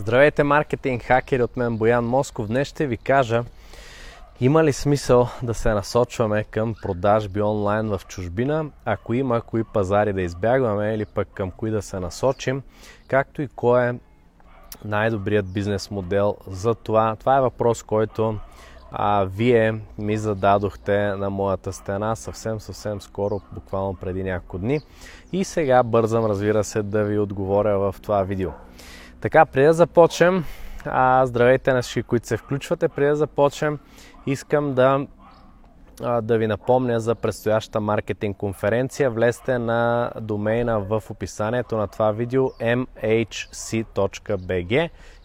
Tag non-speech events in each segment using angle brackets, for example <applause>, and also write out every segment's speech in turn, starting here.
Здравейте, маркетинг хакери от мен Боян Москов. Днес ще ви кажа има ли смисъл да се насочваме към продажби онлайн в чужбина, ако има кои пазари да избягваме или пък към кои да се насочим, както и кой е най-добрият бизнес модел за това. Това е въпрос, който а, вие ми зададохте на моята стена съвсем, съвсем скоро, буквално преди няколко дни. И сега бързам, разбира се, да ви отговоря в това видео. Така, преди да започнем, а, здравейте на всички, които се включвате, преди да започнем, искам да да ви напомня за предстоящата маркетинг конференция. Влезте на домейна в описанието на това видео mhc.bg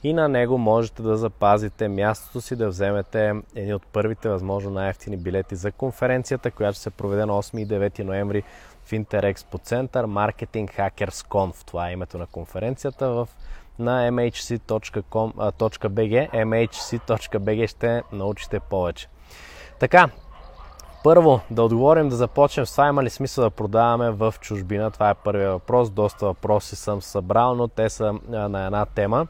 и на него можете да запазите мястото си, да вземете едни от първите възможно най-ефтини билети за конференцията, която ще се проведе на 8 и 9 ноември в Интерекспо център Marketing Hackers Conf. Това е името на конференцията в на mhc.bg. mhc.bg ще научите повече. Така, първо да отговорим, да започнем с това има ли смисъл да продаваме в чужбина. Това е първият въпрос. Доста въпроси съм събрал, но те са на една тема.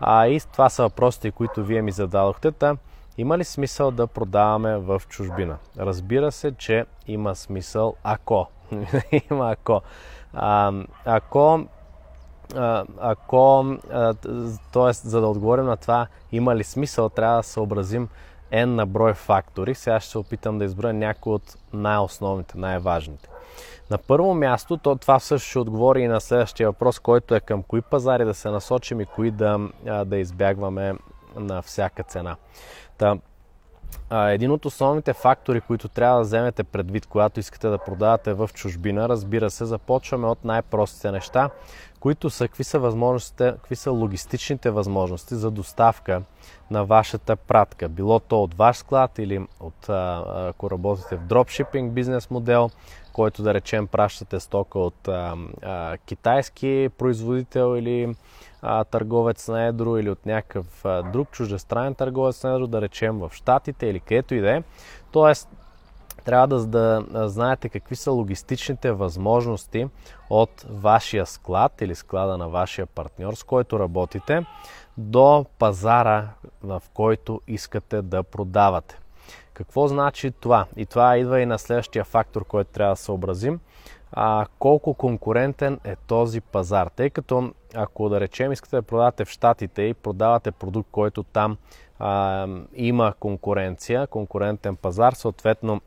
А и това са въпросите, които вие ми зададохте. Та, има ли смисъл да продаваме в чужбина? Разбира се, че има смисъл ако. <laughs> има ако. А, ако ако, т.е. за да отговорим на това има ли смисъл, трябва да съобразим N на брой фактори. Сега ще се опитам да изброя някои от най-основните, най-важните. На първо място, то, това също ще отговори и на следващия въпрос, който е към кои пазари да се насочим и кои да, да избягваме на всяка цена. Та, един от основните фактори, които трябва да вземете предвид, когато искате да продавате в чужбина, разбира се, започваме от най-простите неща, които са какви са възможностите, какви са логистичните възможности за доставка на вашата пратка. Било то от ваш склад или от, ако работите в дропшипинг бизнес модел, който да речем пращате стока от а, а, китайски производител или а, търговец на едро или от някакъв а, друг чуждестранен търговец на едро, да речем в Штатите или където и да е. Тоест, трябва да, да знаете какви са логистичните възможности от вашия склад или склада на вашия партньор, с който работите, до пазара, в който искате да продавате. Какво значи това? И това идва и на следващия фактор, който трябва да съобразим. А, колко конкурентен е този пазар? Тъй като ако да речем искате да продавате в Штатите и продавате продукт, който там а, има конкуренция, конкурентен пазар, съответно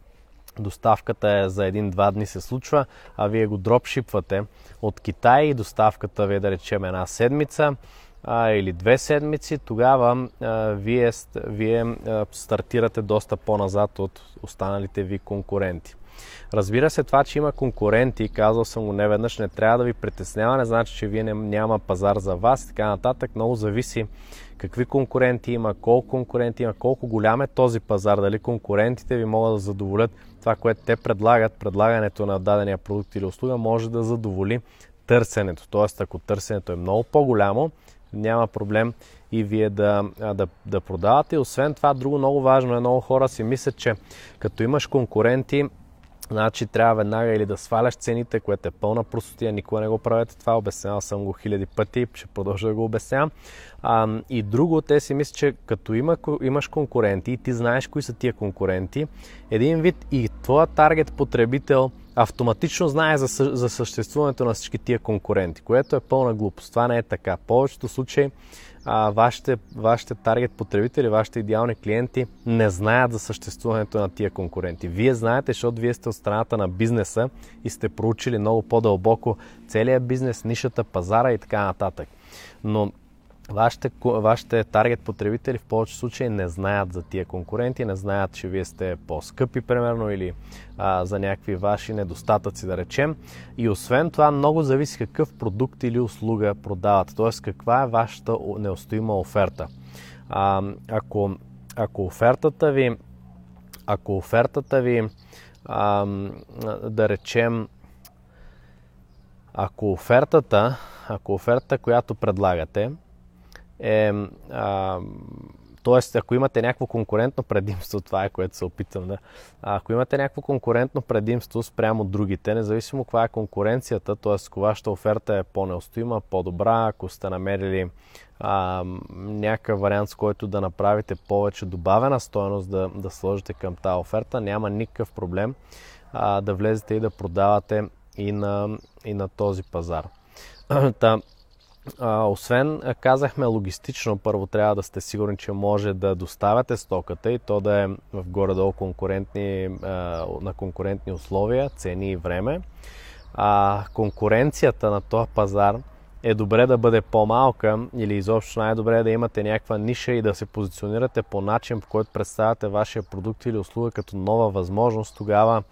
доставката е за един-два дни се случва, а вие го дропшипвате от Китай и доставката ви е да речем една седмица а, или две седмици, тогава а, вие, вие а, стартирате доста по-назад от останалите ви конкуренти. Разбира се, това, че има конкуренти, казал съм го неведнъж, не трябва да ви притеснява, не значи, че вие не, няма пазар за вас и така нататък. Много зависи какви конкуренти има, колко конкуренти има, колко голям е този пазар, дали конкурентите ви могат да задоволят това, което те предлагат, предлагането на дадения продукт или услуга може да задоволи търсенето. Тоест, ако търсенето е много по-голямо, няма проблем и вие да, да, да продавате. Освен това, друго много важно е, много хора си мислят, че като имаш конкуренти, Значи трябва веднага или да сваляш цените, което е пълна простотия, никога не го правете това, обяснявал съм го хиляди пъти, ще продължа да го обяснявам. И друго, те си мислят, че като има, имаш конкуренти и ти знаеш кои са тия конкуренти, един вид и твоя таргет потребител автоматично знае за, за съществуването на всички тия конкуренти, което е пълна глупост. Това не е така. В повечето случаи а, вашите, вашите таргет потребители, вашите идеални клиенти не знаят за съществуването на тия конкуренти. Вие знаете, защото вие сте от страната на бизнеса и сте проучили много по-дълбоко целият бизнес, нишата, пазара и така нататък. Но Вашите, вашите таргет потребители в повече случаи не знаят за тия конкуренти, не знаят, че вие сте по-скъпи, примерно, или а, за някакви ваши недостатъци, да речем. И освен това, много зависи какъв продукт или услуга продавате, т.е. каква е вашата неустоима оферта. А, ако, ако офертата ви, ако офертата ви, а, да речем, ако офертата, ако офертата, която предлагате, е а, Тоест, ако имате някакво конкурентно предимство, това е което се опитвам да. Ако имате някакво конкурентно предимство спрямо другите, независимо каква е конкуренцията, т.е. ако вашата оферта е по-неустоима, по-добра, ако сте намерили някакъв вариант, с който да направите повече добавена стоеност да, да сложите към тази оферта, няма никакъв проблем а, да влезете и да продавате и на, и на този пазар. <clears throat> освен, казахме логистично, първо трябва да сте сигурни, че може да доставяте стоката и то да е в горе-долу конкурентни, на конкурентни условия, цени и време. А, конкуренцията на този пазар е добре да бъде по-малка или изобщо най-добре е да имате някаква ниша и да се позиционирате по начин, по който представяте вашия продукт или услуга като нова възможност. Тогава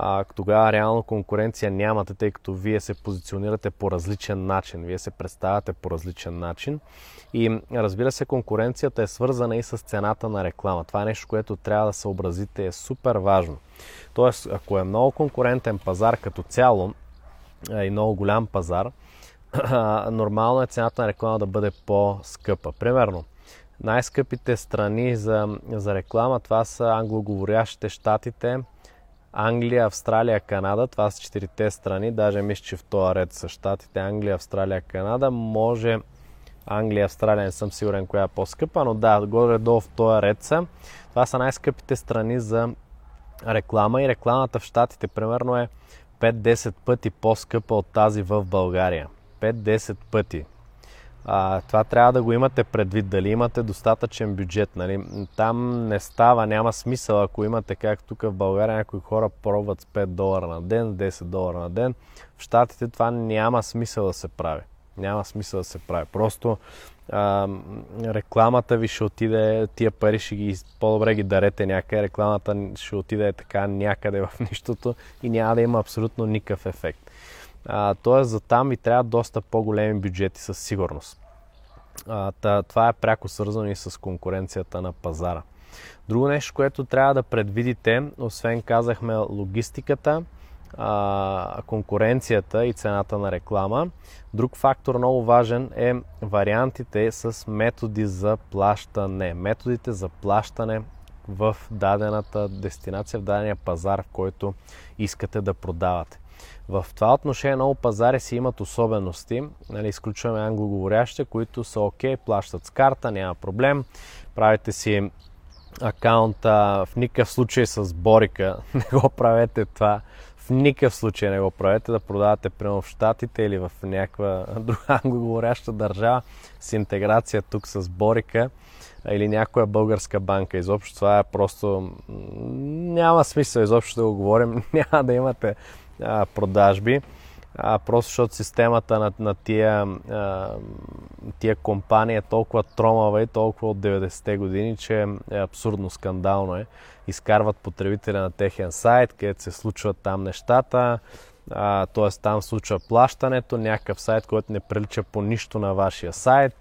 а, тогава реално конкуренция нямате, тъй като вие се позиционирате по различен начин, вие се представяте по различен начин. И разбира се, конкуренцията е свързана и с цената на реклама. Това е нещо, което трябва да съобразите, е супер важно. Тоест, ако е много конкурентен пазар като цяло и много голям пазар, <clears throat> нормално е цената на реклама да бъде по-скъпа. Примерно, най-скъпите страни за, за реклама, това са англоговорящите щатите, Англия, Австралия, Канада, това са четирите страни, даже мисля, че в този ред са щатите, Англия, Австралия, Канада, може Англия, Австралия, не съм сигурен коя е по-скъпа, но да, горе-долу в този ред са. Това са най-скъпите страни за реклама и рекламата в щатите примерно е 5-10 пъти по-скъпа от тази в България. 5-10 пъти. А, това трябва да го имате предвид, дали имате достатъчен бюджет. Нали? Там не става, няма смисъл, ако имате, как тук в България някои хора пробват с 5 долара на ден, 10 долара на ден. В Штатите това няма смисъл да се прави. Няма смисъл да се прави. Просто а, рекламата ви ще отиде, тия пари ще ги, по-добре ги дарете някъде, рекламата ще отиде така някъде в <laughs> нищото и няма да има абсолютно никакъв ефект. Тоест за там и трябва доста по-големи бюджети със сигурност. А, това е пряко свързано и с конкуренцията на пазара. Друго нещо, което трябва да предвидите, освен казахме логистиката, а, конкуренцията и цената на реклама. Друг фактор много важен е вариантите с методи за плащане. Методите за плащане в дадената дестинация, в дадения пазар, в който искате да продавате. В това отношение много пазари си имат особености. Нали, изключваме англоговорящите, които са окей, плащат с карта, няма проблем. Правите си акаунта в никакъв случай с Борика. <laughs> Не го правете това. В никакъв случай не го правете да продавате прямо в Штатите или в някаква <laughs> друга англоговоряща държава с интеграция тук с Борика или някоя българска банка. Изобщо това е просто... Няма смисъл изобщо да го говорим. <laughs> Няма да имате а, продажби, а, просто защото системата на, на тия, а, тия компании е толкова тромава и толкова от 90-те години, че е абсурдно, скандално е. Изкарват потребителя на техен сайт, където се случват там нещата, т.е. там случва плащането, някакъв сайт, който не прилича по нищо на вашия сайт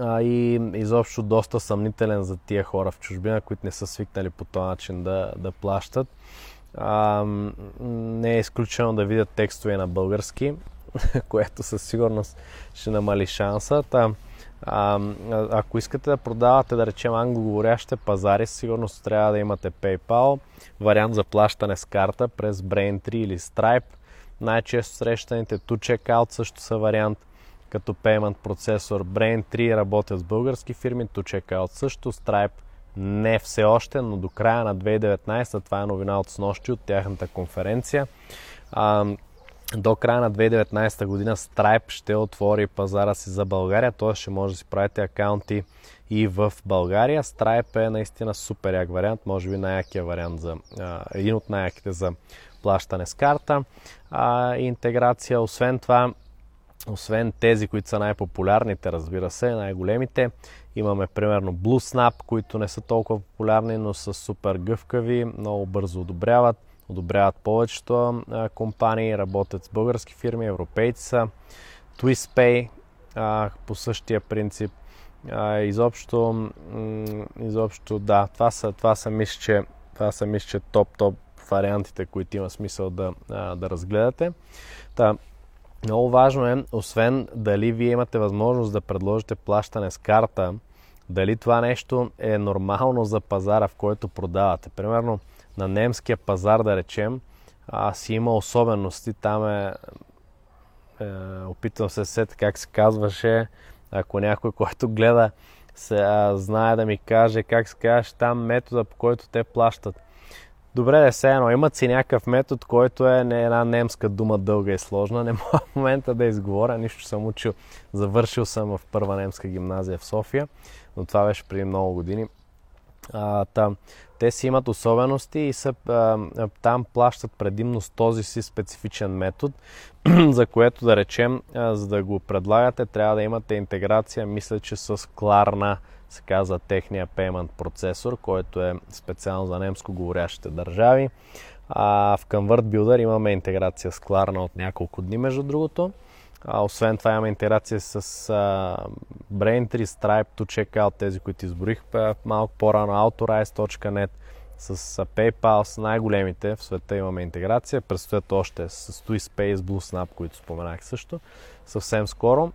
а, и изобщо доста съмнителен за тия хора в чужбина, които не са свикнали по този начин да, да плащат. А, не е изключено да видят текстове на български, <laughs> което със сигурност ще намали шанса. Та, а, ако искате да продавате, да речем, англоговорящите пазари, сигурно трябва да имате PayPal, вариант за плащане с карта през Braintree или Stripe. Най-често срещаните to Checkout също са вариант като payment процесор. Braintree работят с български фирми, to Checkout също, Stripe не все още, но до края на 2019, това е новина от снощи от тяхната конференция, до края на 2019 година Stripe ще отвори пазара си за България, т.е. ще може да си правите акаунти и в България. Stripe е наистина супер як вариант, може би най-якия вариант за, а, един от най-яките за плащане с карта. А, интеграция, освен това, освен тези, които са най-популярните, разбира се, най-големите, имаме примерно BlueSnap, които не са толкова популярни, но са супер гъвкави, много бързо одобряват. Одобряват повечето компании, работят с български фирми, европейци са. TwistPay по същия принцип. Изобщо, изобщо, да, това са, това са мисля, че, това са, мисля, че топ-топ вариантите, които има смисъл да, да разгледате. Та, много важно е, освен дали вие имате възможност да предложите плащане с карта дали това нещо е нормално за пазара, в който продавате. Примерно на немския пазар, да речем, а, си има особености. Там е, е опитвам се сет как се казваше, ако някой, който гледа, се, а, знае да ми каже как се казваш там метода, по който те плащат. Добре, да се едно. Имат си някакъв метод, който е не една немска дума дълга и сложна. <laughs> Не мога в момента да изговоря, нищо съм учил. Завършил съм в първа немска гимназия в София, но това беше преди много години. А, там, те си имат особености и са, а, там плащат предимно с този си специфичен метод, <clears throat> за което да речем, за да го предлагате, трябва да имате интеграция, мисля, че с Кларна се казва техния payment процесор, който е специално за немско говорящите държави. А в Convert Builder имаме интеграция с Klarna от няколко дни, между другото. А, освен това имаме интеграция с а, Braintree, Stripe, to Checkout, тези, които изборих малко по-рано, Autorize.net, с PayPal, с най-големите в света имаме интеграция. Предстоят още с Space, BlueSnap, които споменах също, съвсем скоро.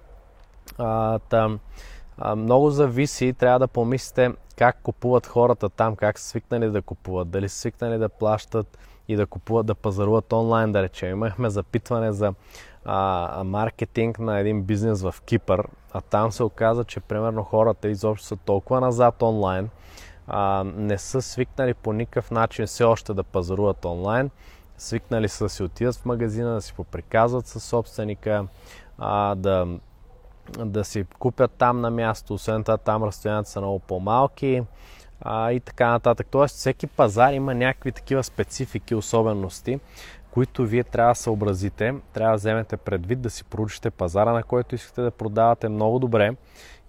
А, там, а, много зависи, трябва да помислите как купуват хората там, как са свикнали да купуват, дали са свикнали да плащат и да купуват, да пазаруват онлайн, да речем. Имахме запитване за а, маркетинг на един бизнес в Кипър, а там се оказа, че примерно хората изобщо са толкова назад онлайн, а, не са свикнали по никакъв начин все още да пазаруват онлайн, свикнали са да си отидат в магазина, да си поприказват със собственика, а, да да си купят там на място, освен това там разстоянията са много по-малки а, и така нататък. Тоест всеки пазар има някакви такива специфики, особености, които вие трябва да съобразите, трябва да вземете предвид, да си проучите пазара, на който искате да продавате. Много добре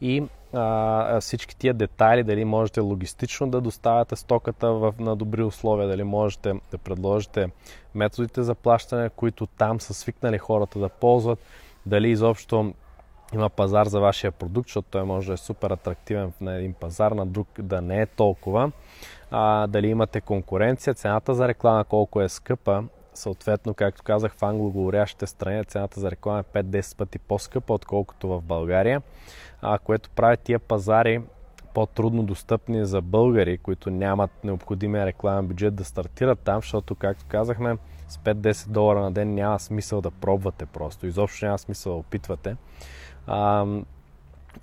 и а, всички тия детайли, дали можете логистично да доставяте стоката в, на добри условия, дали можете да предложите методите за плащане, които там са свикнали хората да ползват, дали изобщо има пазар за вашия продукт, защото той може да е супер атрактивен на един пазар, на друг да не е толкова. А, дали имате конкуренция, цената за реклама колко е скъпа, съответно, както казах, в англоговорящите страни цената за реклама е 5-10 пъти по-скъпа, отколкото в България, а, което прави тия пазари по-трудно достъпни за българи, които нямат необходимия рекламен бюджет да стартират там, защото, както казахме, с 5-10 долара на ден няма смисъл да пробвате просто. Изобщо няма смисъл да опитвате. А,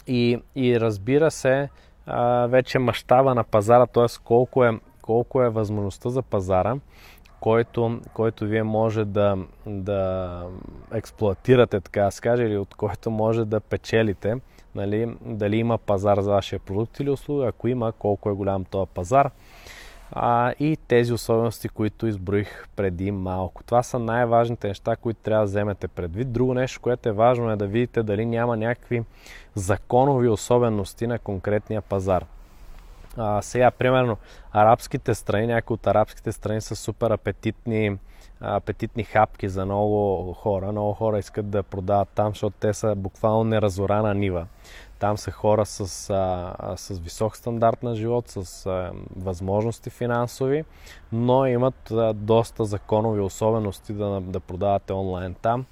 и, и разбира се, а, вече мащаба на пазара, т.е. Колко е, колко е възможността за пазара, който, който вие може да, да експлуатирате, така да се каже, или от който може да печелите, нали, дали има пазар за вашия продукт или услуга, ако има, колко е голям този пазар а, и тези особености, които изброих преди малко. Това са най-важните неща, които трябва да вземете предвид. Друго нещо, което е важно е да видите дали няма някакви законови особености на конкретния пазар. А, сега, примерно, арабските страни, някои от арабските страни са супер апетитни, апетитни хапки за много хора. Много хора искат да продават там, защото те са буквално неразорана нива. Там са хора с, а, с висок стандарт на живот, с а, възможности финансови, но имат а, доста законови особености да, да продавате онлайн там.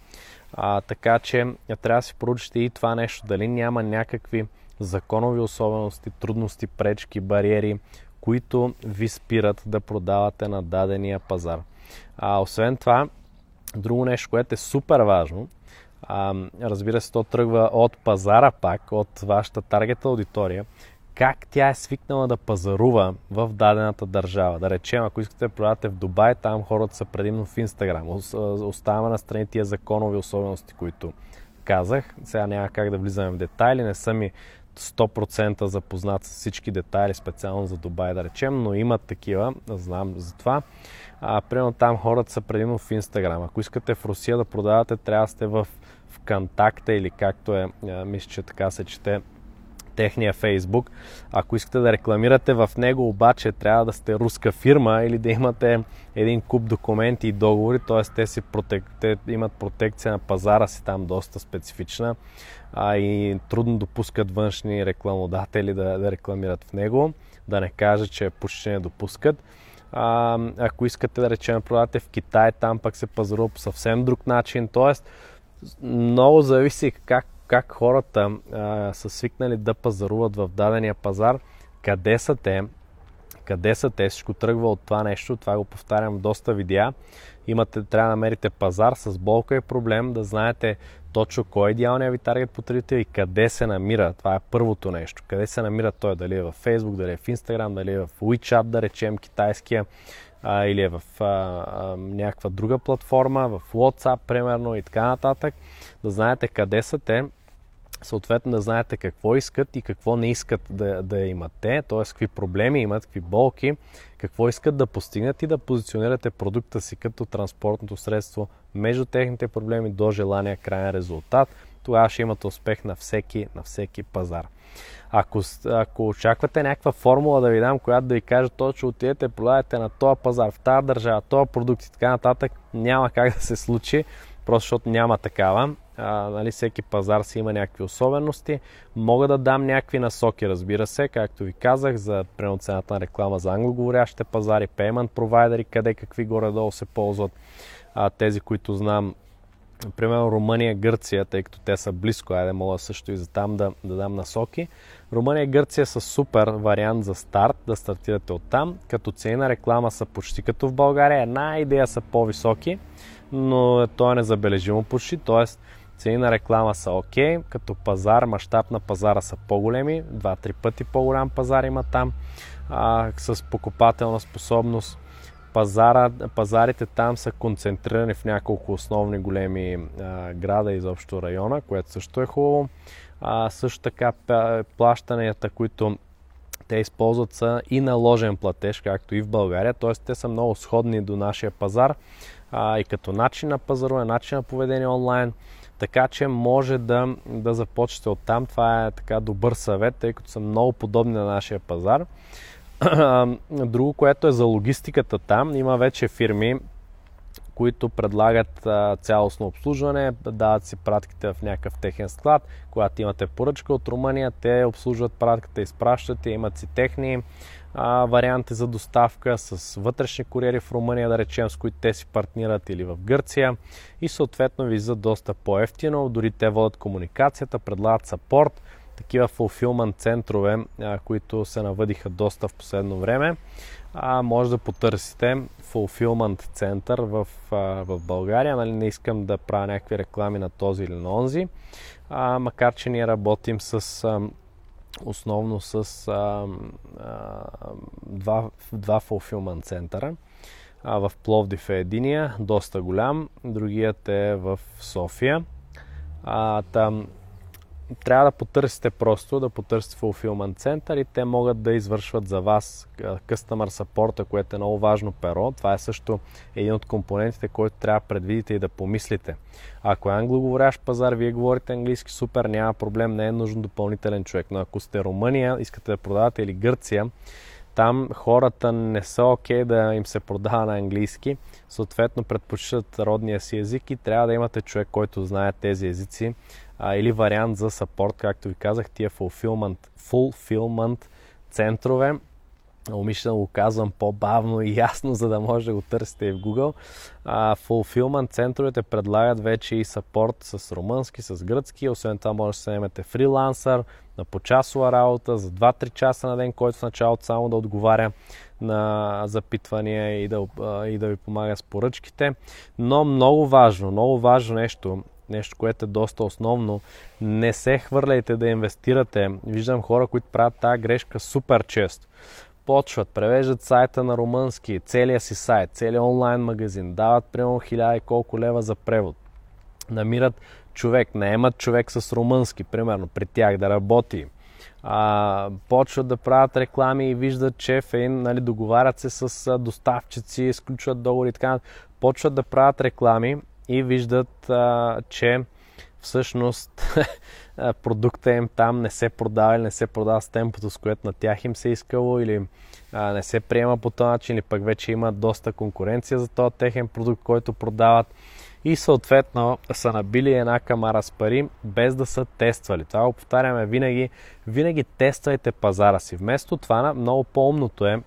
А, така че трябва да си поручите и това нещо, дали няма някакви законови особености, трудности, пречки, бариери, които ви спират да продавате на дадения пазар. А, освен това, друго нещо, което е супер важно, а, разбира се, то тръгва от пазара пак, от вашата таргет аудитория, как тя е свикнала да пазарува в дадената държава. Да речем, ако искате да продавате в Дубай, там хората са предимно в Инстаграм. Оставаме на страни тия законови особености, които казах. Сега няма как да влизаме в детайли, не са ми 100% запознат с всички детайли, специално за Дубай, да речем, но имат такива, знам за това. А, примерно там хората са предимно в Инстаграм. Ако искате в Русия да продавате, трябва да сте в ВКонтакта или както е, мисля, че така се чете техния Фейсбук. Ако искате да рекламирате в него, обаче трябва да сте руска фирма или да имате един куп документи и договори, т.е. те, си протек... те имат протекция на пазара си там доста специфична а, и трудно допускат външни рекламодатели да, да рекламират в него, да не кажа, че почти не допускат. А, ако искате да речем продавате в Китай, там пък се пазарува по съвсем друг начин, т.е. много зависи как как хората а, са свикнали да пазаруват в дадения пазар, къде са те, къде са те, всичко тръгва от това нещо, това го повтарям доста видеа. Имате, трябва да намерите пазар с болка и проблем, да знаете точно кой е идеалният ви таргет потребител и къде се намира. Това е първото нещо. Къде се намира той, дали е в Facebook, дали е в Instagram, дали е в WeChat, да речем китайския, а, или е в а, а, някаква друга платформа, в WhatsApp, примерно, и така нататък. Да знаете къде са те, съответно да знаете какво искат и какво не искат да, да имат те, т.е. какви проблеми имат, какви болки, какво искат да постигнат и да позиционирате продукта си като транспортното средство между техните проблеми до желания крайен резултат. Тогава ще имате успех на всеки, на всеки пазар. Ако, ако очаквате някаква формула да ви дам, която да ви каже точно отидете, продавате на този пазар, в тази държава, този продукт и така нататък, няма как да се случи, просто защото няма такава. А, нали, всеки пазар си има някакви особености. Мога да дам някакви насоки, разбира се, както ви казах, за преноцената на реклама за англоговорящите пазари, payment провайдери, къде какви горе-долу се ползват. А, тези, които знам, примерно Румъния, Гърция, тъй като те са близко, айде мога също и за там да, да дам насоки. Румъния и Гърция са супер вариант за старт, да стартирате от там, като цени на реклама са почти като в България, една идея са по-високи, но то е незабележимо почти, т.е. цени на реклама са окей, като пазар, мащаб на пазара са по-големи, 2-3 пъти по-голям пазар има там, а, с покупателна способност пазара, пазарите там са концентрирани в няколко основни големи а, града изобщо района, което също е хубаво. А, също така плащанията, които те използват са и наложен платеж, както и в България, т.е. те са много сходни до нашия пазар а, и като начин на пазаруване, начин на поведение онлайн, така че може да, да започнете от там. Това е така добър съвет, тъй като са много подобни на нашия пазар. Друго, което е за логистиката там, има вече фирми, които предлагат цялостно обслужване, дават си пратките в някакъв техен склад. Когато имате поръчка от Румъния, те обслужват пратката, изпращат и имат си техни а, варианти за доставка с вътрешни куриери в Румъния, да речем, с които те си партнират или в Гърция и съответно ви за доста по-ефтино. Дори те водят комуникацията, предлагат сапорт, такива fulfillment центрове, които се навъдиха доста в последно време. А, може да потърсите fulfillment център в, в България. Нали, не искам да правя някакви реклами на този или на онзи, а, макар че ние работим с основно с а, а, два, два fulfillment центъра. А, в Пловдив е единия, доста голям, другият е в София. А, там трябва да потърсите просто, да потърсите Fulfillment Center и те могат да извършват за вас Customer Support, което е много важно перо. Това е също един от компонентите, който трябва да предвидите и да помислите. Ако е англоговорящ пазар, вие говорите английски, супер, няма проблем, не е нужен допълнителен човек. Но ако сте Румъния, искате да продавате или Гърция, там хората не са окей okay да им се продава на английски, съответно предпочитат родния си език и трябва да имате човек, който знае тези езици а, или вариант за сапорт, както ви казах, тия fulfillment, fulfillment центрове. Умишлено го казвам по-бавно и ясно, за да може да го търсите и в Google. А, fulfillment центровете предлагат вече и сапорт с румънски, с гръцки. Освен това може да се намете фрилансър на почасова работа за 2-3 часа на ден, който в началото само да отговаря на запитвания и да, и да ви помага с поръчките. Но много важно, много важно нещо нещо, което е доста основно. Не се хвърляйте да инвестирате. Виждам хора, които правят тази грешка супер често. Почват, превеждат сайта на румънски, целият си сайт, целият онлайн магазин, дават примерно хиляда и колко лева за превод. Намират човек, наемат човек с румънски, примерно, при тях да работи. А, почват да правят реклами и виждат, че фейн, нали, договарят се с доставчици, изключват договори и така. Почват да правят реклами и виждат, а, че всъщност <laughs> продукта им там не се продава или не се продава с темпото, с което на тях им се искало или а, не се приема по този начин или пък вече има доста конкуренция за този техен продукт, който продават и съответно са набили една камара с пари без да са тествали. Това го повтаряме винаги. Винаги тествайте пазара си. Вместо това много по-умното е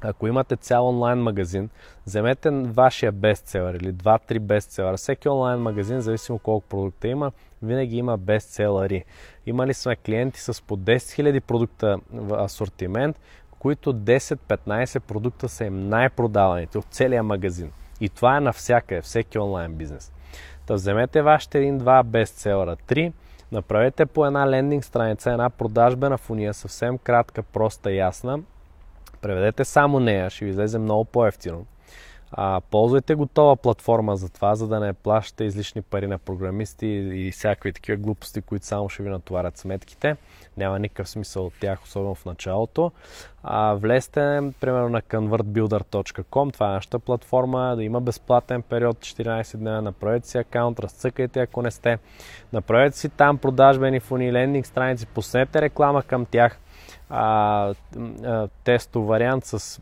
ако имате цял онлайн магазин, вземете вашия бестселър или 2-3 бестселъра. Всеки онлайн магазин, зависимо колко продукта има, винаги има бестселъри. Имали сме клиенти с по 10 000 продукта в асортимент, които 10-15 продукта са им най-продаваните от целия магазин. И това е навсякъде, всеки онлайн бизнес. Та вземете вашите един-два бестселъра, три, направете по една лендинг страница, една продажбена фуния, съвсем кратка, проста, ясна. Преведете само нея, ще ви излезе много по-ефтино а, ползвайте готова платформа за това, за да не плащате излишни пари на програмисти и всякакви такива глупости, които само ще ви натоварят сметките. Няма никакъв смисъл от тях, особено в началото. А, влезте, примерно, на convertbuilder.com, това е нашата платформа, да има безплатен период 14 дни, направете си акаунт, разцъкайте ако не сте, направете си там продажбени фуни, лендинг страници, пуснете реклама към тях, а, а, тесто вариант с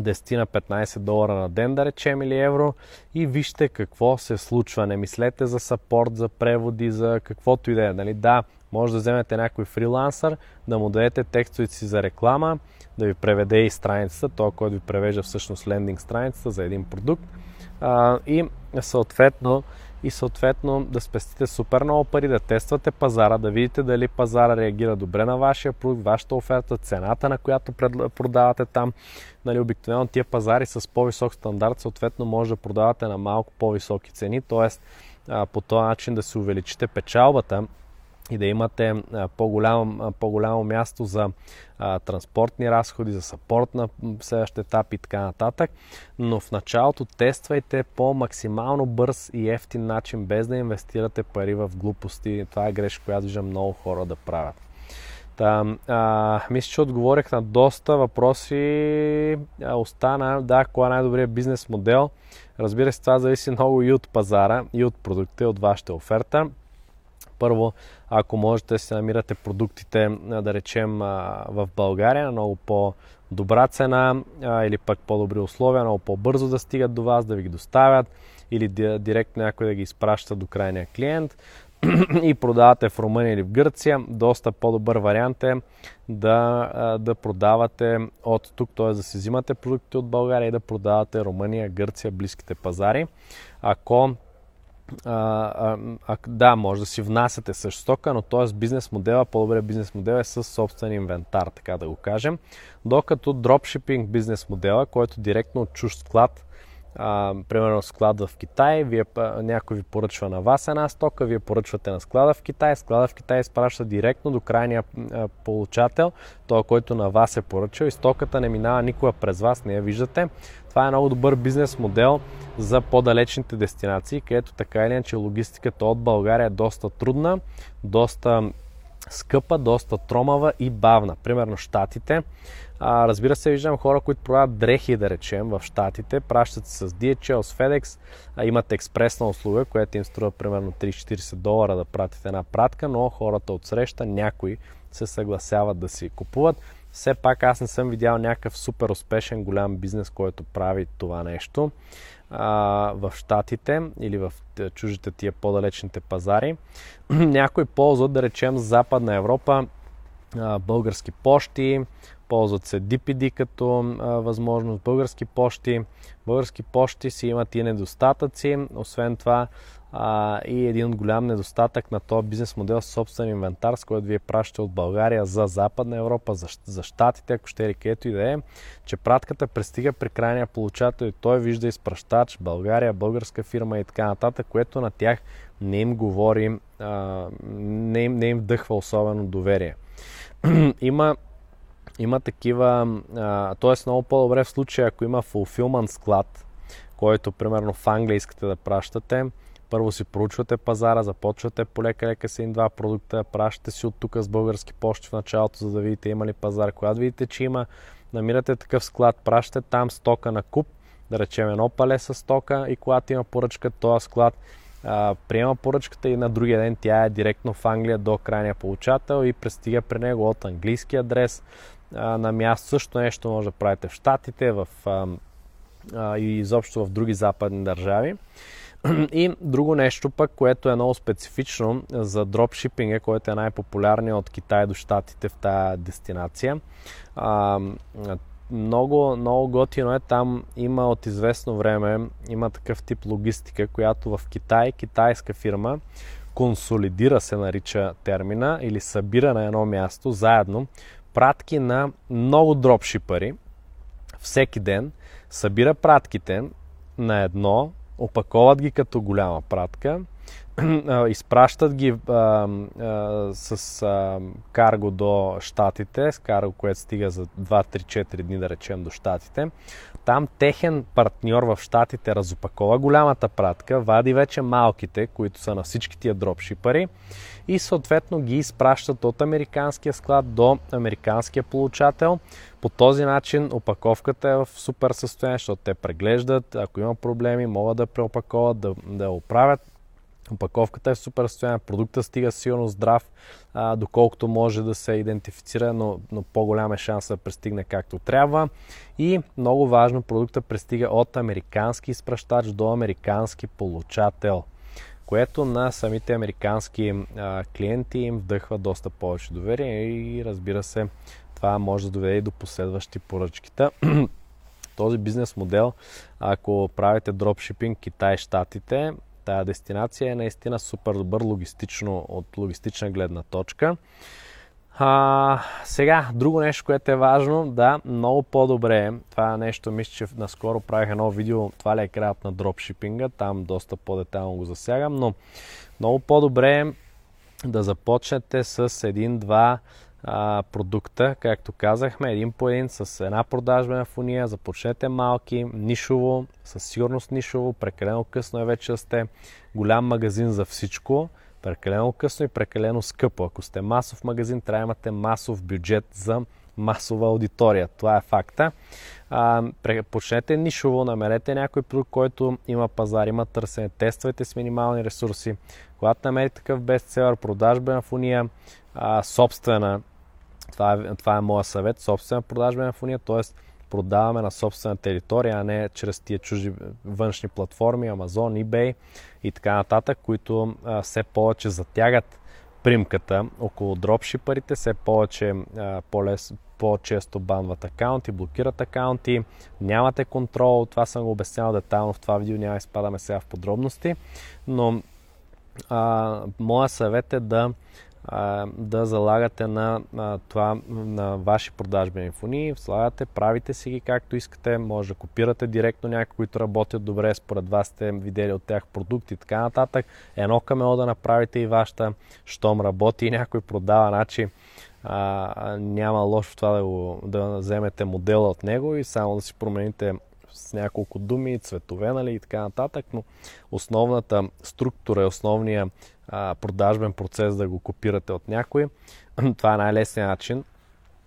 10 на 15 долара на ден, да речем, или евро и вижте какво се случва. Не мислете за сапорт, за преводи, за каквото и да е. Нали? Да, може да вземете някой фрилансър, да му дадете текстовете си за реклама, да ви преведе и страницата, той, който ви превежда всъщност лендинг страницата за един продукт. А, и съответно и съответно да спестите супер много пари, да тествате пазара, да видите дали пазара реагира добре на вашия продукт, вашата оферта, цената на която продавате там. Нали, обикновено тия пазари с по-висок стандарт съответно може да продавате на малко по-високи цени, т.е. по този начин да се увеличите печалбата и да имате по-голямо, по-голямо място за транспортни разходи, за сапорт на следващите етапи и така нататък. Но в началото тествайте по максимално бърз и ефтин начин, без да инвестирате пари в глупости. Това е грешка, която виждам много хора да правят. Та, а, мисля, че отговорих на доста въпроси. А, остана, да, кой е най-добрият бизнес модел. Разбира се, това зависи много и от пазара, и от продукта, и от вашата оферта. Първо, ако можете се намирате продуктите, да речем, в България на много по-добра цена или пък по-добри условия, много по-бързо да стигат до вас, да ви ги доставят или директно някой да ги изпраща до крайния клиент <clears throat> и продавате в Румъния или в Гърция, доста по-добър вариант е да, да продавате от тук, т.е. да си взимате продукти от България и да продавате Румъния, Гърция, близките пазари. Ако а, а, да, може да си внасяте също стока, но т.е. бизнес модела, по-добре бизнес модел е с собствен инвентар, така да го кажем. Докато дропшипинг бизнес модела, който директно от чужд склад а, примерно склада в Китай, вие, някой ви поръчва на вас една стока, вие поръчвате на склада в Китай, склада в Китай изпраща директно до крайния а, получател, той, който на вас е поръчал и стоката не минава никога през вас, не я виждате. Това е много добър бизнес модел за по-далечните дестинации, където така или иначе логистиката от България е доста трудна, доста скъпа, доста тромава и бавна. Примерно Штатите. А, разбира се, виждам хора, които продават дрехи, да речем, в Штатите, пращат се с DHL, с FedEx, а, имат експресна услуга, която им струва примерно 30-40 долара да пратите една пратка, но хората от среща, някои се съгласяват да си купуват. Все пак аз не съм видял някакъв супер успешен голям бизнес, който прави това нещо а, в Штатите или в чужите тия по-далечните пазари. <clears throat> Някой ползват, да речем, Западна Европа, а, български почти, ползват се DPD като а, възможност, български почти. Български почти си имат и недостатъци, освен това а, и един голям недостатък на този бизнес модел с собствен инвентар, с който вие пращате от България за Западна Европа, за, за Штатите, ако ще където и да е, че пратката пристига при крайния получател и той вижда изпращач, България, българска фирма и така нататък, което на тях не им говори, а, не, им, не им вдъхва особено доверие. <clears throat> има има такива, т.е. много по-добре в случая, ако има fulfillment склад, който примерно в Англия искате да пращате, първо си проучвате пазара, започвате полека-лека с един-два продукта, пращате си от тук с български почти в началото, за да видите има ли пазар. Когато видите, че има, намирате такъв склад, пращате там стока на куп, да речем едно пале с стока и когато има поръчка, този склад а, приема поръчката и на другия ден тя е директно в Англия до крайния получател и пристига при него от английски адрес а, на място. Също нещо може да правите в Штатите, в, а, и изобщо в други западни държави. <clears throat> И друго нещо пък, което е много специфично за дропшипинга, който е най-популярният от Китай до Штатите в тази дестинация. А, много, много готино е. Там има от известно време, има такъв тип логистика, която в Китай, китайска фирма, консолидира се нарича термина или събира на едно място заедно пратки на много дропшипъри всеки ден, събира пратките на едно, опаковат ги като голяма пратка, <clears throat> изпращат ги а, а, с а, карго до щатите, с карго, което стига за 2-3-4 дни, да речем, до щатите. Там техен партньор в щатите разопакова голямата пратка, вади вече малките, които са на всички тия дропшипари и съответно ги изпращат от американския склад до американския получател. По този начин опаковката е в супер състояние, защото те преглеждат, ако има проблеми, могат да преопаковат, да, да оправят Опаковката е в супер състояние, продукта стига силно здрав, а, доколкото може да се идентифицира, но, но по-голям е шанс да пристигне както трябва. И много важно, продукта пристига от американски изпращач до американски получател, което на самите американски а, клиенти им вдъхва доста повече доверие и разбира се, това може да доведе и до последващи поръчките. <clears throat> Този бизнес модел, ако правите дропшипинг Китай-Штатите, Тая дестинация е наистина супер добър логистично, от логистична гледна точка. А, сега, друго нещо, което е важно, да, много по-добре, това е нещо, мисля, че наскоро правих едно видео, това ли е краят на дропшипинга, там доста по-детално го засягам, но много по-добре е да започнете с един-два а, продукта, както казахме, един по един с една продажбена фуния, започнете малки, нишово, със сигурност нишово, прекалено късно е вече да сте голям магазин за всичко, прекалено късно и прекалено скъпо. Ако сте масов магазин, трябва да имате масов бюджет за масова аудитория. Това е факта. А, почнете нишово, намерете някой продукт, който има пазар, има търсене, тествайте с минимални ресурси. Когато намерите такъв бестселър, продажбена фуния, собствена, това е, това е моя съвет, собствена продажбена фуния, т.е. продаваме на собствена територия, а не чрез тия чужди външни платформи, Amazon, eBay и така нататък, които а, все повече затягат примката около дропшипарите, все повече по-лес, по-често банват акаунти, блокират акаунти, нямате контрол, това съм го обяснявал детайлно в това видео, няма да изпадаме сега в подробности, но а, моя съвет е да да залагате на, на това, на ваши продажбени фони, слагате, правите си ги както искате, може да копирате директно някои, които работят добре, според вас сте видели от тях продукти и така нататък. Едно към едно да направите и вашата, щом работи и някой продава, значи а, няма лошо в това да, го, да вземете модела от него и само да си промените с няколко думи, цветове нали, и така нататък, но основната структура и основния продажбен процес да го копирате от някой. <clears throat> Това е най-лесният начин,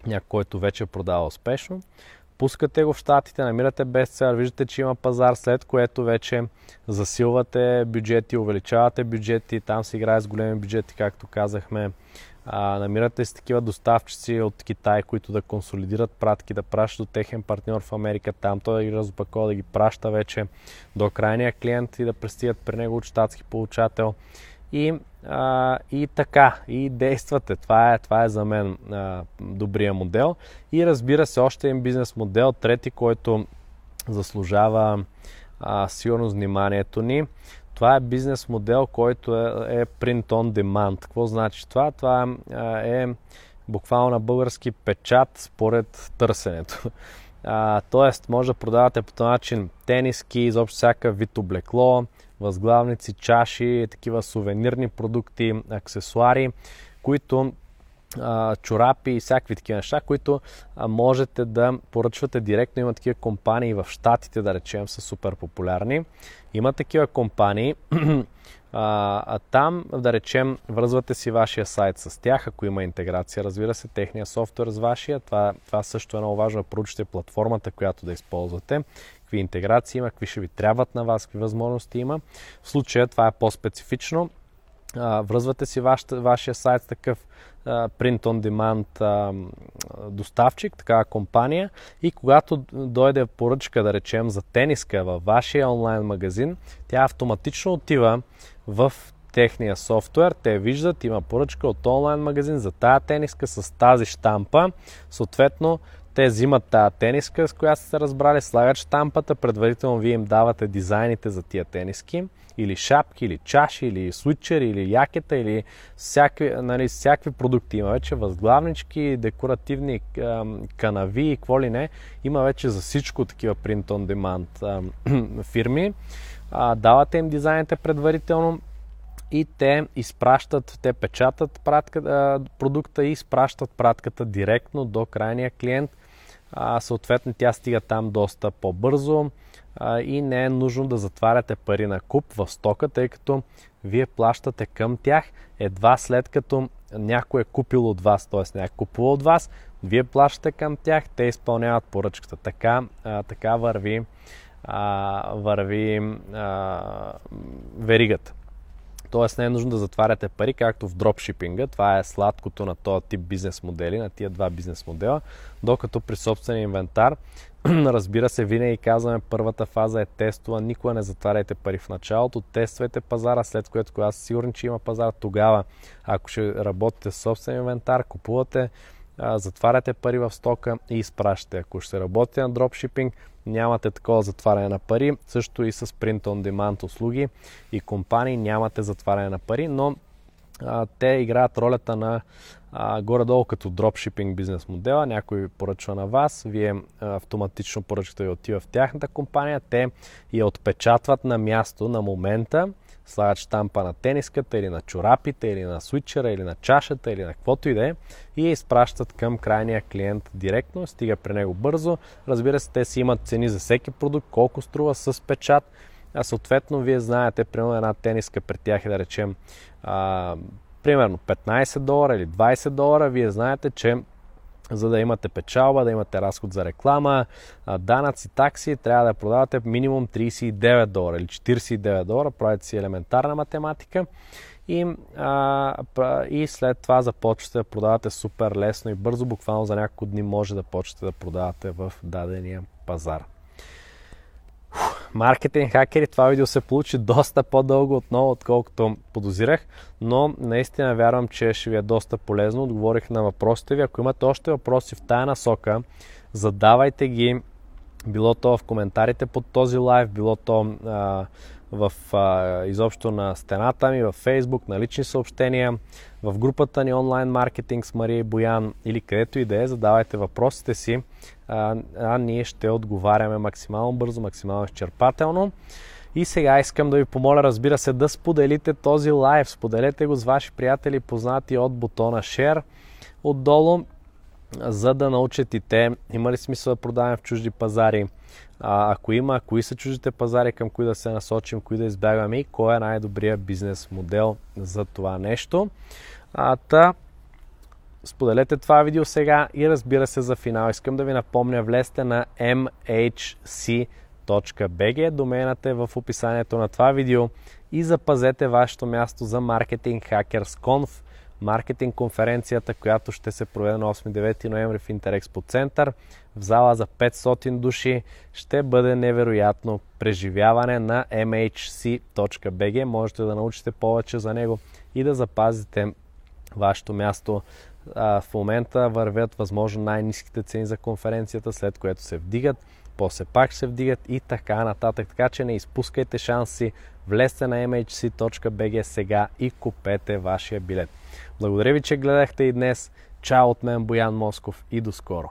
някой, който вече е продава успешно. Пускате го в щатите, намирате бестселър, виждате, че има пазар, след което вече засилвате бюджети, увеличавате бюджети, там се играе с големи бюджети, както казахме. А, намирате си такива доставчици от Китай, които да консолидират пратки, да пращат до техен партньор в Америка, там той да ги разопакова, да ги праща вече до крайния клиент и да пристигат при него от щатски получател. И, а, и така, и действате. Това е, това е за мен а, добрия модел. И разбира се, още един бизнес модел, трети, който заслужава а, сигурно вниманието ни. Това е бизнес модел, който е, е print on demand. Какво значи това? Това е, е буквално на български печат според търсенето. <laughs> А, тоест, може да продавате по този начин тениски, изобщо всяка вид облекло, възглавници, чаши, такива сувенирни продукти, аксесуари, които чорапи и всякакви такива неща, които можете да поръчвате директно. Има такива компании в Штатите, да речем, са супер популярни. Има такива компании, <clears throat> а, а там, да речем, връзвате си вашия сайт с тях, ако има интеграция, разбира се, техния софтуер с вашия. Това, това също е много важно да проучите платформата, която да използвате какви интеграции има, какви ще ви трябват на вас, какви възможности има. В случая това е по-специфично. Връзвате си ваш, вашия сайт с такъв print on demand доставчик, такава компания и когато дойде поръчка, да речем, за тениска във вашия онлайн магазин, тя автоматично отива в техния софтуер, те виждат, има поръчка от онлайн магазин за тая тениска с тази штампа. Съответно, те взимат тази тениска, с която сте разбрали, слагат штампата, предварително вие им давате дизайните за тия тениски, или шапки, или чаши, или свитчери, или якета, или всякакви, нали, всякакви продукти. Има вече възглавнички, декоративни канави и какво ли не. Има вече за всичко такива print on demand <clears throat> фирми. давате им дизайните предварително, и те изпращат, те печатат пратка, продукта и изпращат пратката директно до крайния клиент. А, съответно тя стига там доста по-бързо а, и не е нужно да затваряте пари на куп в стока, тъй като вие плащате към тях едва след като някой е купил от вас, т.е. някой е купува от вас, вие плащате към тях, те изпълняват поръчката. Така, а, така върви, а, върви а, веригата. Тоест не е нужно да затваряте пари, както в дропшипинга. Това е сладкото на този тип бизнес модели, на тия два бизнес модела. Докато при собствения инвентар, <clears throat> разбира се, винаги казваме, първата фаза е тестова. Никога не затваряйте пари в началото. Тествайте пазара, след което, когато сте сигурни, че има пазар, тогава, ако ще работите с собствен инвентар, купувате, затваряте пари в стока и изпращате. Ако ще работите на дропшипинг, нямате такова затваряне на пари. Също и с Print on Demand услуги и компании нямате затваряне на пари, но а, те играят ролята на а, горе-долу като дропшипинг бизнес модела. Някой поръчва на вас, вие автоматично поръчката ви отива в тяхната компания, те я отпечатват на място, на момента слагат штампа на тениската или на чорапите, или на свитчера, или на чашата, или на каквото и да е и я изпращат към крайния клиент директно, стига при него бързо. Разбира се, те си имат цени за всеки продукт, колко струва с печат, а съответно вие знаете, примерно една тениска при тях е да речем а, примерно 15 долара или 20 долара, вие знаете, че за да имате печалба, да имате разход за реклама, данъци, такси, трябва да продавате минимум 39 долара или 49 долара, правите си елементарна математика и, а, и след това започвате да продавате супер лесно и бързо, буквално за няколко дни може да почнете да продавате в дадения пазар маркетинг хакери, това видео се получи доста по-дълго отново, отколкото подозирах, но наистина вярвам, че ще ви е доста полезно. Отговорих на въпросите ви. Ако имате още въпроси в тая насока, задавайте ги, било то в коментарите под този лайв, било то а, в, а, изобщо на стената ми, в Facebook, на лични съобщения, в групата ни онлайн маркетинг с Мария Боян или където и да е, задавайте въпросите си, а, а ние ще отговаряме максимално бързо, максимално изчерпателно. И сега искам да ви помоля, разбира се, да споделите този лайв. Споделете го с ваши приятели, познати от бутона Share отдолу, за да научат и те има ли смисъл да продаваме в чужди пазари, а, ако има, кои са чуждите пазари, към кои да се насочим, кои да избягваме и кой е най-добрият бизнес модел за това нещо. А, та, споделете това видео сега и разбира се за финал искам да ви напомня, влезте на mhc.bg, домената е в описанието на това видео и запазете вашето място за Marketing Hackers Conf, маркетинг конференцията, която ще се проведе на 8-9 ноември в Интерекспо център в зала за 500 души. Ще бъде невероятно преживяване на mhc.bg. Можете да научите повече за него и да запазите вашето място. в момента вървят възможно най-низките цени за конференцията, след което се вдигат, после пак се вдигат и така нататък. Така че не изпускайте шанси, влезте на mhc.bg сега и купете вашия билет. Благодаря ви, че гледахте и днес. Чао от мен, Боян Москов и до скоро!